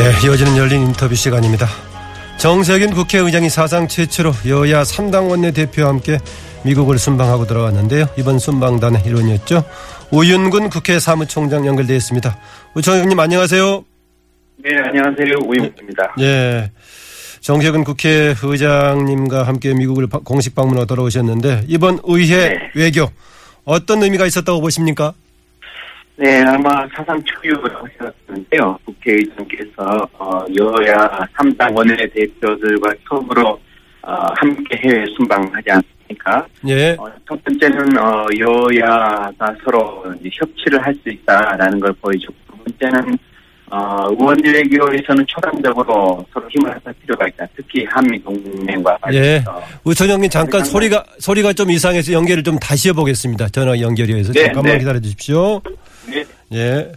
네, 이어지는 열린 인터뷰 시간입니다. 정세균 국회의장이 사상 최초로 여야 3당 원내대표와 함께 미국을 순방하고 들어왔는데요. 이번 순방단의 일원이었죠. 우윤근 국회 사무총장 연결되어 있습니다. 우총장님 안녕하세요. 네, 안녕하세요. 우윤근입니다. 예. 정세균 국회의장님과 함께 미국을 바- 공식 방문하고 돌아오셨는데 이번 의회 네. 외교 어떤 의미가 있었다고 보십니까? 네, 아마 사상 초유라고 생각하는데요. 국회의장께서 어, 여야 3당 원내대표들과 처음으로 어, 함께 해외 순방하지 않습니까? 예. 어, 첫 번째는 어, 여야가 서로 협치를 할 수 있다라는 걸 보여주고 두 번째는 어, 의원 외교에서는 초당적으로 서로 힘을 합할 필요가 있다. 특히 한미 동맹과 예. 우총장님 잠깐 네, 소리가 소리가 좀 이상해서 연결을 좀 다시 해보겠습니다. 전화 연결이 해서 네, 잠깐만 네. 기다려 주십시오. 네. 예.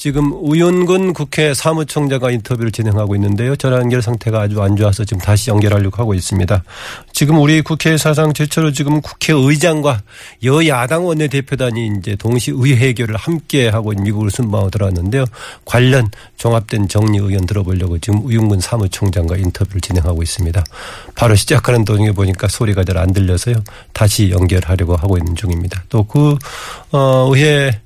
지금 우윤근 국회 사무총장과 인터뷰를 진행하고 있는데요. 전화 연결 상태가 아주 안 좋아서 지금 다시 연결하려고 하고 있습니다. 지금 우리 국회 사상 최초로 지금 국회의장과 여야당 원내대표단이 이제 동시 의회결을 함께 하고 미국을 순방하고 들어왔는데요. 관련 종합된 정리 의견 들어보려고 지금 우윤근 사무총장과 인터뷰를 진행하고 있습니다. 바로 시작하는 도중에 보니까 소리가 잘 안 들려서요. 다시 연결하려고 하고 있는 중입니다. 또 그, 어, 의회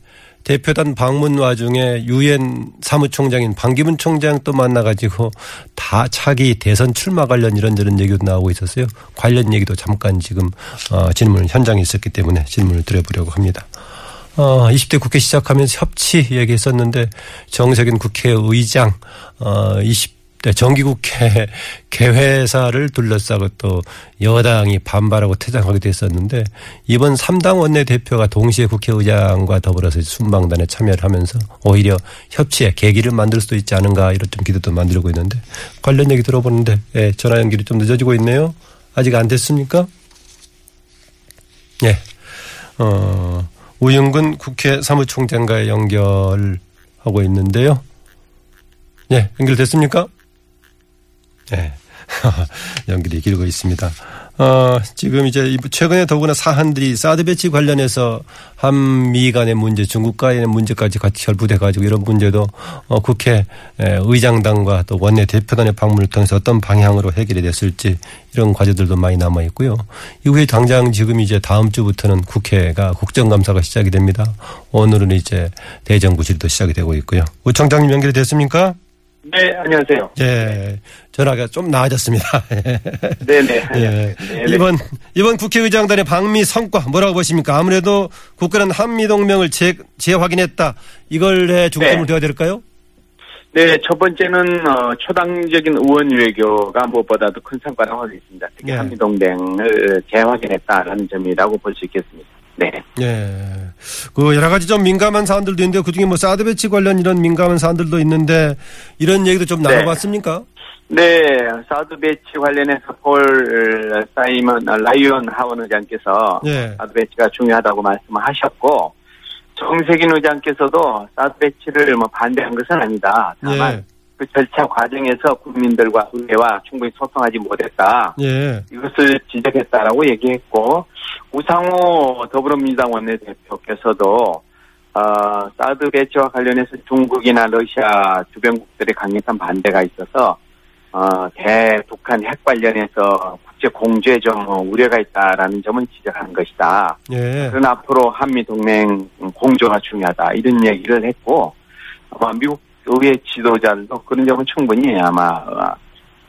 대표단 방문 와중에 유엔 사무총장인 반기문 총장 또 만나가지고 다 차기 대선 출마 관련 이런저런 얘기도 나오고 있었어요. 관련 얘기도 잠깐 지금 어, 질문 현장에 있었기 때문에 질문을 드려보려고 합니다. 어, 20대 국회 시작하면서 협치 얘기했었는데 정세균 국회의장 어, 20 대 정기국회 개회사를 둘러싸고 또 여당이 반발하고 퇴장하기도 했었는데 이번 3당 원내대표가 동시에 국회의장과 더불어서 순방단에 참여를 하면서 오히려 협치의 계기를 만들 수도 있지 않은가 이런 좀 기대도 만들고 있는데 관련 얘기 들어보는데 예, 전화 연결이 좀 늦어지고 있네요. 아직 안 됐습니까? 예. 어, 우영근 국회 사무총장과의 연결하고 있는데요. 예, 연결됐습니까? 예. 연결이 길고 있습니다. 어, 지금 이제 이- 최근에 더구나 사안들이 사드 배치 관련해서 한미 간의 문제, 중국과의 문제까지 같이 결부돼 가지고 이런 문제도 어, 국회 에, 의장단과 또 원내 대표단의 방문을 통해서 어떤 방향으로 해결이 됐을지 이런 과제들도 많이 남아 있고요. 이후에 당장 지금 이제 다음 주부터는 국회가 국정감사가 시작이 됩니다. 오늘은 이제 대정부질도 시작이 되고 있고요. 우청장님 연결이 됐습니까? 네, 안녕하세요. 예. 전화가 좀 나아졌습니다. 네네. 예. 네네. 이번, 이번 국회의장단의 방미 성과 뭐라고 보십니까? 아무래도 국가는 한미동맹을 재, 재확인했다. 이걸에 중점을 네. 둬야 될까요? 네, 첫 번째는 어, 초당적인 의원 외교가 무엇보다도 큰 성과라고 하겠습니다. 특히 네. 한미동맹을 재확인했다라는 점이라고 볼 수 있겠습니다. 네. 예. 그 여러 가지 좀 민감한 사안들도 있는데 그중에 뭐 사드 배치 관련 이런 민감한 사안들도 있는데 이런 얘기도 좀 네. 나눠봤습니까? 네, 사드 배치 관련해서 폴 사이먼 아, 라이언 하원 의장께서 예. 사드 배치가 중요하다고 말씀하셨고 정세균 의장께서도 사드 배치를 뭐 반대한 것은 아니다. 다만 예. 그 절차 과정에서 국민들과 의회와 충분히 소통하지 못했다. 예. 이것을 지적했다라고 얘기했고 우상호 더불어민주당 원내대표께서도 어, 사드 배치와 관련해서 중국이나 러시아 주변국들의 강력한 반대가 있어서 어, 대북한 핵 관련해서 국제 공조에 좀 우려가 있다라는 점은 지적한 것이다. 예. 그러나 앞으로 한미 동맹 공조가 중요하다 이런 얘기를 했고 아마 미국 의회 지도자들도 그런 점은 충분히 아마 어,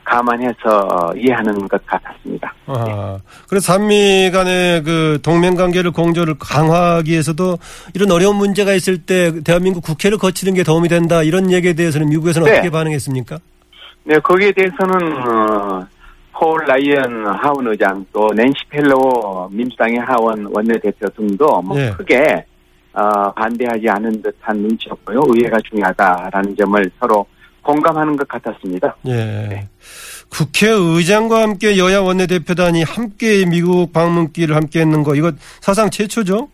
감안해서 이해하는 것 같았습니다. 아, 그래서 한미 간의 그 동맹 관계를 공조를 강화하기 위해서도 이런 어려운 문제가 있을 때 대한민국 국회를 거치는 게 도움이 된다 이런 얘기에 대해서는 미국에서는 네. 어떻게 반응했습니까? 네, 거기에 대해서는 어, 폴 라이언 하원 의장 또 낸시 펠로시 민주당의 하원 원내대표 등도 뭐 네. 크게 어, 반대하지 않은 듯한 눈치였고요. 의회가 중요하다라는 점을 서로 공감하는 것 같았습니다. 예. 네. 국회의장과 함께 여야 원내대표단이 함께 미국 방문길을 함께 했는 거 이거 사상 최초죠?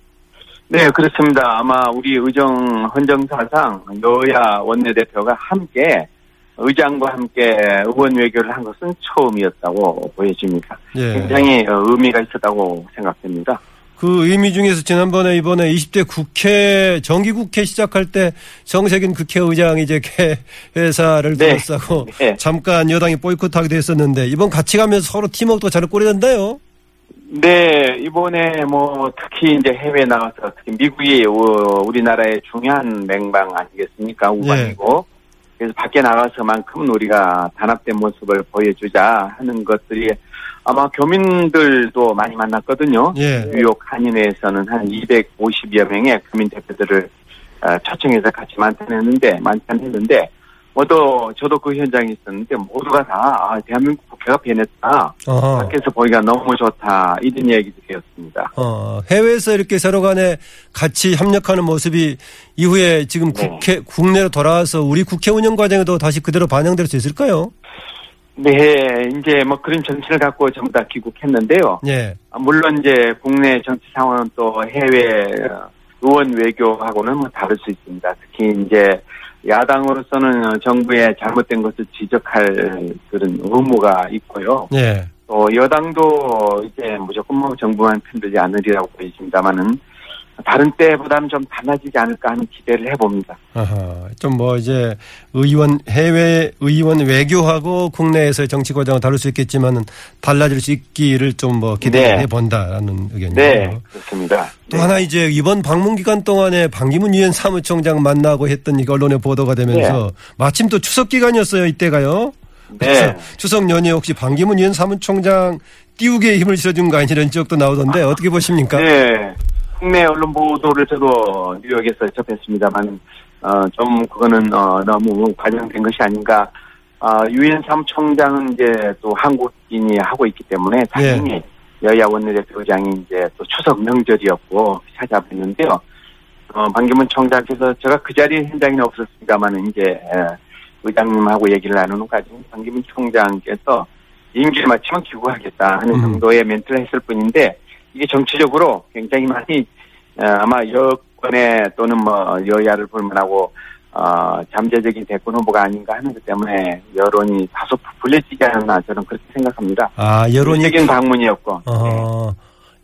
네, 그렇습니다. 아마 우리 의정 헌정사상 여야 원내대표가 함께 의장과 함께 의원 외교를 한 것은 처음이었다고 보여집니다. 예. 굉장히 어, 의미가 있었다고 생각됩니다. 그 의미 중에서 지난번에 이번에 20대 국회 정기국회 시작할 때 정세균 국회의장이 이제 회사를 네. 둘러싸고 네. 잠깐 여당이 보이콧하기도 했었는데 이번 같이 가면서 서로 팀워크도 잘 꾸려낸다요. 네, 이번에 뭐 특히 이제 해외 나가서 특히 미국이 어, 우리나라의 중요한 맹방 아니겠습니까? 우방이고. 그래서 밖에 나가서만큼 우리가 단합된 모습을 보여주자 하는 것들이 아마 교민들도 많이 만났거든요. 예. 뉴욕 한인회에서는 한 250여 명의 교민 대표들을 어, 초청해서 같이 만찬했는데 만찬했는데 모두 저도 그 현장에 있었는데 모두가 다 아, 대한민국 국회가 변했다. 어허. 밖에서 보기가 너무 좋다. 이런 얘기들이었습니다. 어, 해외에서 이렇게 서로 간에 같이 협력하는 모습이 이후에 지금 네. 국회, 국내로 돌아와서 우리 국회 운영 과정에도 다시 그대로 반영될 수 있을까요? 네, 이제 뭐 그런 정신을 갖고 전부 다 귀국했는데요. 예. 아, 물론 이제 국내 정치 상황은 또 해외 의원 외교하고는 뭐 다를 수 있습니다. 특히 이제 야당으로서는 정부의 잘못된 것을 지적할 그런 의무가 있고요. 예. 또 여당도 이제 무조건 뭐 정부만 편들지 않으리라고 보여집니다만은 다른 때보다는 좀 달라지지 않을까 하는 기대를 해봅니다. 좀 뭐 이제 의원, 해외 의원 외교하고 국내에서의 정치 과정은 다를 수 있겠지만은 달라질 수 있기를 좀 뭐 기대해 네. 본다라는 의견이에요. 네, 그렇습니다. 또 네. 하나 이제 이번 방문 기간 동안에 방기문 유엔 사무총장 만나고 했던 이 언론에 보도가 되면서 마침 또 추석 기간이었어요 이때가요. 네. 추석 연휴에 혹시 방기문 유엔 사무총장 띄우기에 힘을 실어준 거 아니냐 이런 지적도 나오던데 어떻게 보십니까? 네. 국내 언론 보도를 저도 뉴욕에서 접했습니다만, 어, 좀 그거는, 어, 너무 과장된 것이 아닌가. 아, 유엔 사무총장은 이제 또 한국인이 하고 있기 때문에 당연히 여야 원내대표장이 이제 또 추석 명절이었고 찾아뵀는데요. 어, 반기문 총장께서 제가 그 자리에 현장에는 없었습니다만 이제 에, 의장님하고 얘기를 나누는 과정에 반기문 총장께서 임기를 마치면 귀국하겠다 하는 음. 정도의 멘트를 했을 뿐인데 이게 정치적으로 굉장히 많이 어, 아마 여권에 또는 뭐 여야를 불문하고 어, 잠재적인 대권 후보가 아닌가 하는 것 때문에 여론이 다소 부풀려지지 않았나 저는 그렇게 생각합니다. 아 여론이 적인 방문이었고. 어,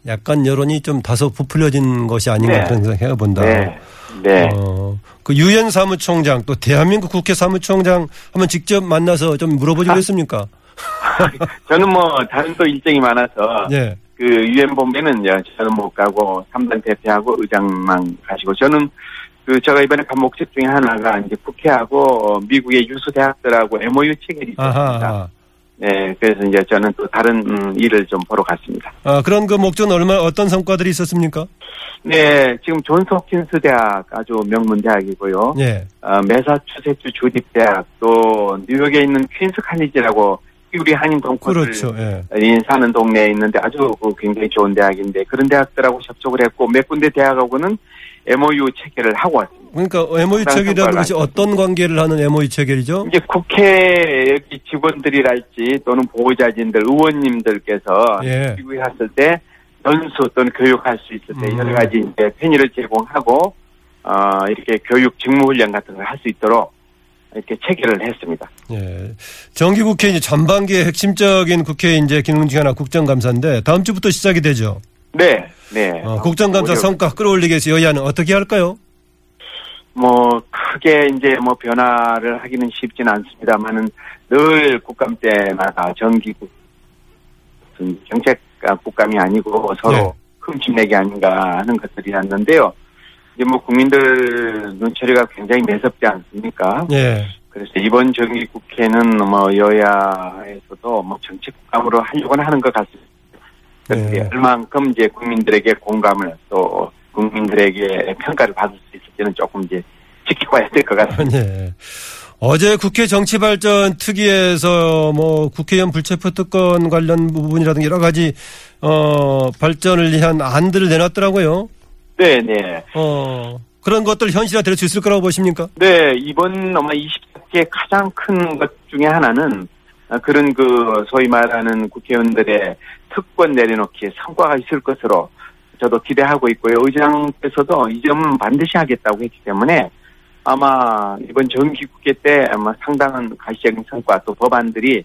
약간 여론이 좀 다소 부풀려진 것이 아닌가 네. 그런 생각해 본다. 네. 네. 어, 그 유엔 사무총장 또 대한민국 국회 사무총장 한번 직접 만나서 좀 물어보지 그랬습니까? 저는 뭐 다른 또 일정이 많아서 예. 그 유엔 본부는 이제 저는 못 가고 3단 대표하고 의장만 가시고 저는 그 제가 이번에 간 목적 중에 하나가 이제 국회하고 어, 미국의 유수 대학들하고 MOU 체결이 있습니다. 네, 그래서 이제 저는 또 다른 음, 일을 좀 보러 갔습니다. 아, 그런 그 목적은 얼마 어떤 성과들이 있었습니까? 네, 지금 존스 홉킨스 대학 아주 명문 대학이고요. 예. 어, 매사추세츠 주립 대학 또 뉴욕에 있는 퀸스 칼리지라고 우리 한인 동포들 그렇죠. 예. 인 사는 동네에 있는데 아주 그 굉장히 좋은 대학인데 그런 대학들하고 접촉을 했고 몇 군데 대학하고는 MOU 체결을 하고 왔습니다. 그러니까 MOU 체결이라는 것이 어떤 관계를 하는 MOU 체결이죠? 이제 국회 여기 직원들이랄지 또는 보호자진들 의원님들께서 예. 미국에 갔을 때 연수 또는 교육할 수 있을 때 음. 여러 가지 이제 편의를 제공하고 어 이렇게 교육 직무훈련 같은 걸 할 수 있도록 이렇게 체결을 했습니다. 예. 정기 국회 이제 전반기의 핵심적인 국회 이제 기능 중 하나 국정감사인데 다음 주부터 시작이 되죠. 네, 네. 어, 국정감사 오히려 성과 끌어올리기 위해서 여야는 어떻게 할까요? 뭐 크게 이제 뭐 변화를 하기는 쉽지는 않습니다만은 늘 국감 때마다 정기 국 정책 국감이 아니고 서로 네. 흠집내기 아닌가 하는 것들이었는데요. 이제 뭐 국민들 눈초리가 굉장히 매섭지 않습니까? 예. 그래서 이번 정기 국회는 뭐 여야에서도 뭐 정치 국감으로 하려고는 하는 것 같습니다. 그런데 네. 얼만큼 이제 국민들에게 공감을 또 국민들에게 평가를 받을 수 있을지는 조금 이제 지켜봐야 될 것 같습니다. 예. 어제 국회 정치발전 특위에서 뭐 국회의원 불체포 특권 관련 부분이라든가 여러 가지 어 발전을 위한 안들을 내놨더라고요. 네, 네. 어 그런 것들 현실화 될 수 있을 거라고 보십니까? 네, 이번 아마 20대 국회에 가장 큰 것 중에 하나는 어, 그런 그 소위 말하는 국회의원들의 특권 내려놓기에 성과가 있을 것으로 저도 기대하고 있고요. 의장께서도 이 점은 반드시 하겠다고 했기 때문에 아마 이번 정기 국회 때 아마 상당한 가시적인 성과 또 법안들이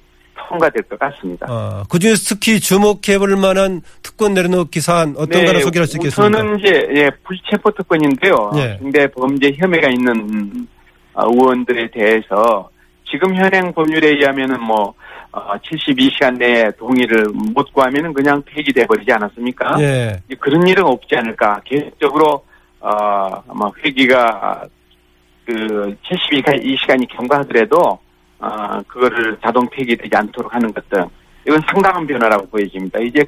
통과될 것 같습니다. 아, 그 중에서 특히 주목해볼 만한 특권 내려놓기 사안 어떤 거나 소개할 수 있겠습니까? 네, 우선은 이제 예, 불체포 특권인데요. 예. 중대 범죄 혐의가 있는 어, 의원들에 대해서 지금 현행 법률에 의하면은 뭐 어, 72시간 내에 동의를 못 구하면은 그냥 폐기돼 버리지 않았습니까? 예. 그런 일은 없지 않을까. 계속적으로 어, 아마 회기가 그 72시간이 경과하더라도 어, 그거를 자동 폐기되지 않도록 하는 것 등 이건 상당한 변화라고 보여집니다. 이제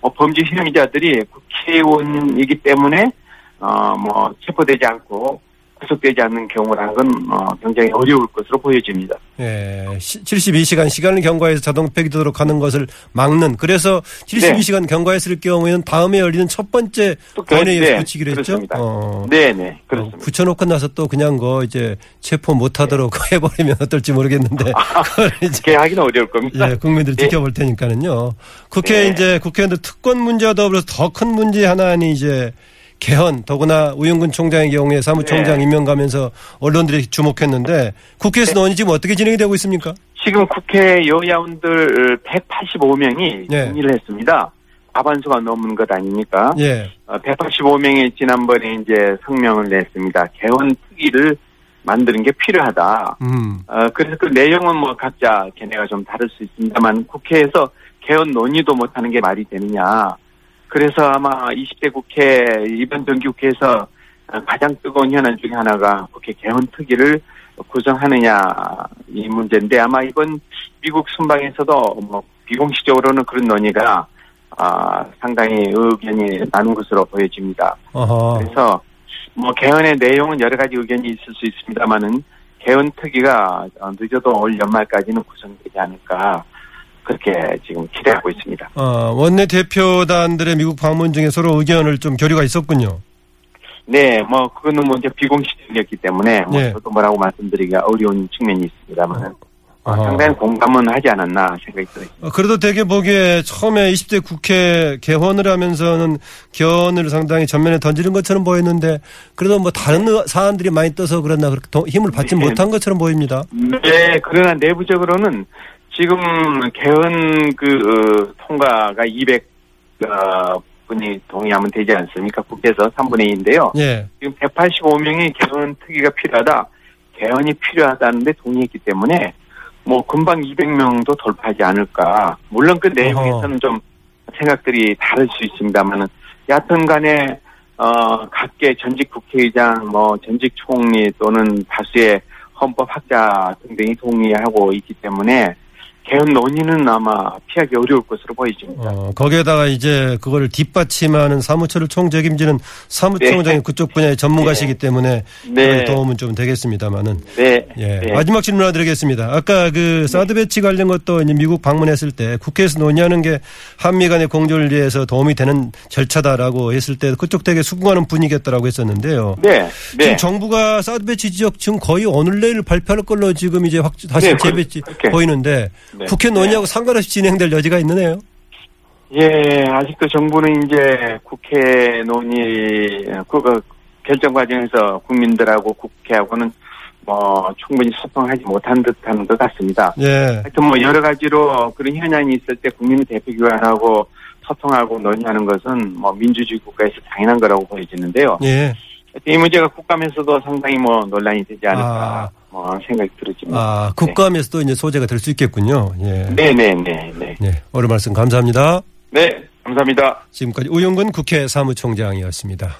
뭐 범죄 혐의자들이 국회의원이기 때문에 어, 뭐 체포되지 않고 구속되지 않는 경우라는 건 어, 굉장히 어려울 것으로 보여집니다. 예, 72시간 시간을 경과해서 자동 폐기되도록 하는 것을 막는 그래서 72시간 경과했을 경우에는 다음에 열리는 첫 번째 네. 또 본회의에서 네, 붙이기로 했죠. 그렇습니다. 어, 네네 그렇습니다. 어, 붙여놓고 나서 또 그냥 거 이제 체포 못하도록 해버리면 어떨지 모르겠는데 그렇게 하기는 어려울 겁니다. 예, 국민들이 네. 지켜볼 테니까는요. 국회 네. 이제 국회의원들 특권 문제와 더불어서 더 큰 문제 하나는 이제 개헌, 더구나 우영근 총장의 경우에 사무총장 네. 임명 가면서 언론들이 주목했는데 국회에서 논의 지금 어떻게 진행이 되고 있습니까? 지금 국회 여야원들 185명이 네. 동의를 했습니다. 과반수가 넘은 것 아닙니까? 예. 185명이 지난번에 이제 성명을 냈습니다. 개헌 특위를 만드는 게 필요하다. 음. 어, 그래서 그 내용은 뭐 각자 걔네가 좀 다를 수 있습니다만 국회에서 개헌 논의도 못하는 게 말이 되느냐. 그래서 아마 20대 국회 이번 정기국회에서 어, 가장 뜨거운 현안 중에 하나가 국회 개헌 특위를 구성하느냐 이 문제인데 아마 이번 미국 순방에서도 뭐 비공식적으로는 그런 논의가 아, 상당히 의견이 나는 것으로 보여집니다. 어허. 그래서 뭐 개헌의 내용은 여러 가지 의견이 있을 수 있습니다만은 개헌 특위가 어, 늦어도 올 연말까지는 구성되지 않을까 그렇게 지금 기대하고 있습니다. 어, 원내 대표단들의 미국 방문 중에 서로 의견을 좀 교류가 있었군요. 네, 뭐 그거는 뭐 이제 비공식적이었기 때문에 뭐 네. 저도 뭐라고 말씀드리기가 어려운 측면이 있습니다만은 어, 어허. 상당히 공감은 하지 않았나 생각이 들어요. 어, 그래도 되게 보기에 처음에 20대 국회 개헌을 하면서는 개헌을 상당히 전면에 던지는 것처럼 보였는데 그래도 뭐 다른 의- 사안들이 많이 떠서 그랬나 그렇게 더 힘을 받지 네. 못한 것처럼 보입니다. 네, 그러나 내부적으로는 지금 개헌 그 어, 통과가 200 어, 분이 동의하면 되지 않습니까? 국회에서 3분의 2인데요. 예. 지금 185명이 개헌 특위가 필요하다, 개헌이 필요하다는데 동의했기 때문에 뭐 금방 200명도 돌파하지 않을까. 물론 그 내용에서는 좀 생각들이 다를 수 있습니다만은 여하튼 간에 어 각계 전직 국회의장, 뭐 전직 총리 또는 다수의 헌법 학자 등등이 동의하고 있기 때문에 개헌 논의는 아마 피하기 어려울 것으로 보여집니다. 어, 거기에다가 이제 그걸 뒷받침하는 사무처를 총책임지는 사무총장이 네. 그쪽 분야의 전문가시기 때문에 네. 도움은 좀 되겠습니다만은. 네. 예. 네. 마지막 질문 하나 드리겠습니다. 아까 그 사드 배치 관련 것도 이제 미국 방문했을 때 국회에서 논의하는 게 한미 간의 공조를 위해서 도움이 되는 절차다라고 했을 때 그쪽 되게 수긍하는 분위기였다라고 했었는데요. 네. 네. 지금 정부가 사드 배치 지역 지금 거의 오늘 내일 발표할 걸로 지금 이제 확 다시 네, 재배치 그렇게. 보이는데 네. 국회 논의하고 상관없이 진행될 여지가 있느네요. 예, 아직도 정부는 이제 국회 논의, 그, 그 결정 과정에서 국민들하고 국회하고는 뭐 충분히 소통하지 못한 듯한 것 같습니다. 예. 하여튼 뭐 여러 가지로 그런 현안이 있을 때 국민 대표기관하고 소통하고 논의하는 것은 뭐 민주주의 국가에서 당연한 거라고 보여지는데요. 예. 이 문제가 국감에서도 상당히 뭐 논란이 되지 않을까 아. 뭐 생각이 들어집니다. 아, 국감에서도 이제 소재가 될 수 있겠군요. 예. 네, 네, 네, 네. 네. 오늘 말씀 감사합니다. 네, 감사합니다. 지금까지 우영근 국회 사무총장이었습니다.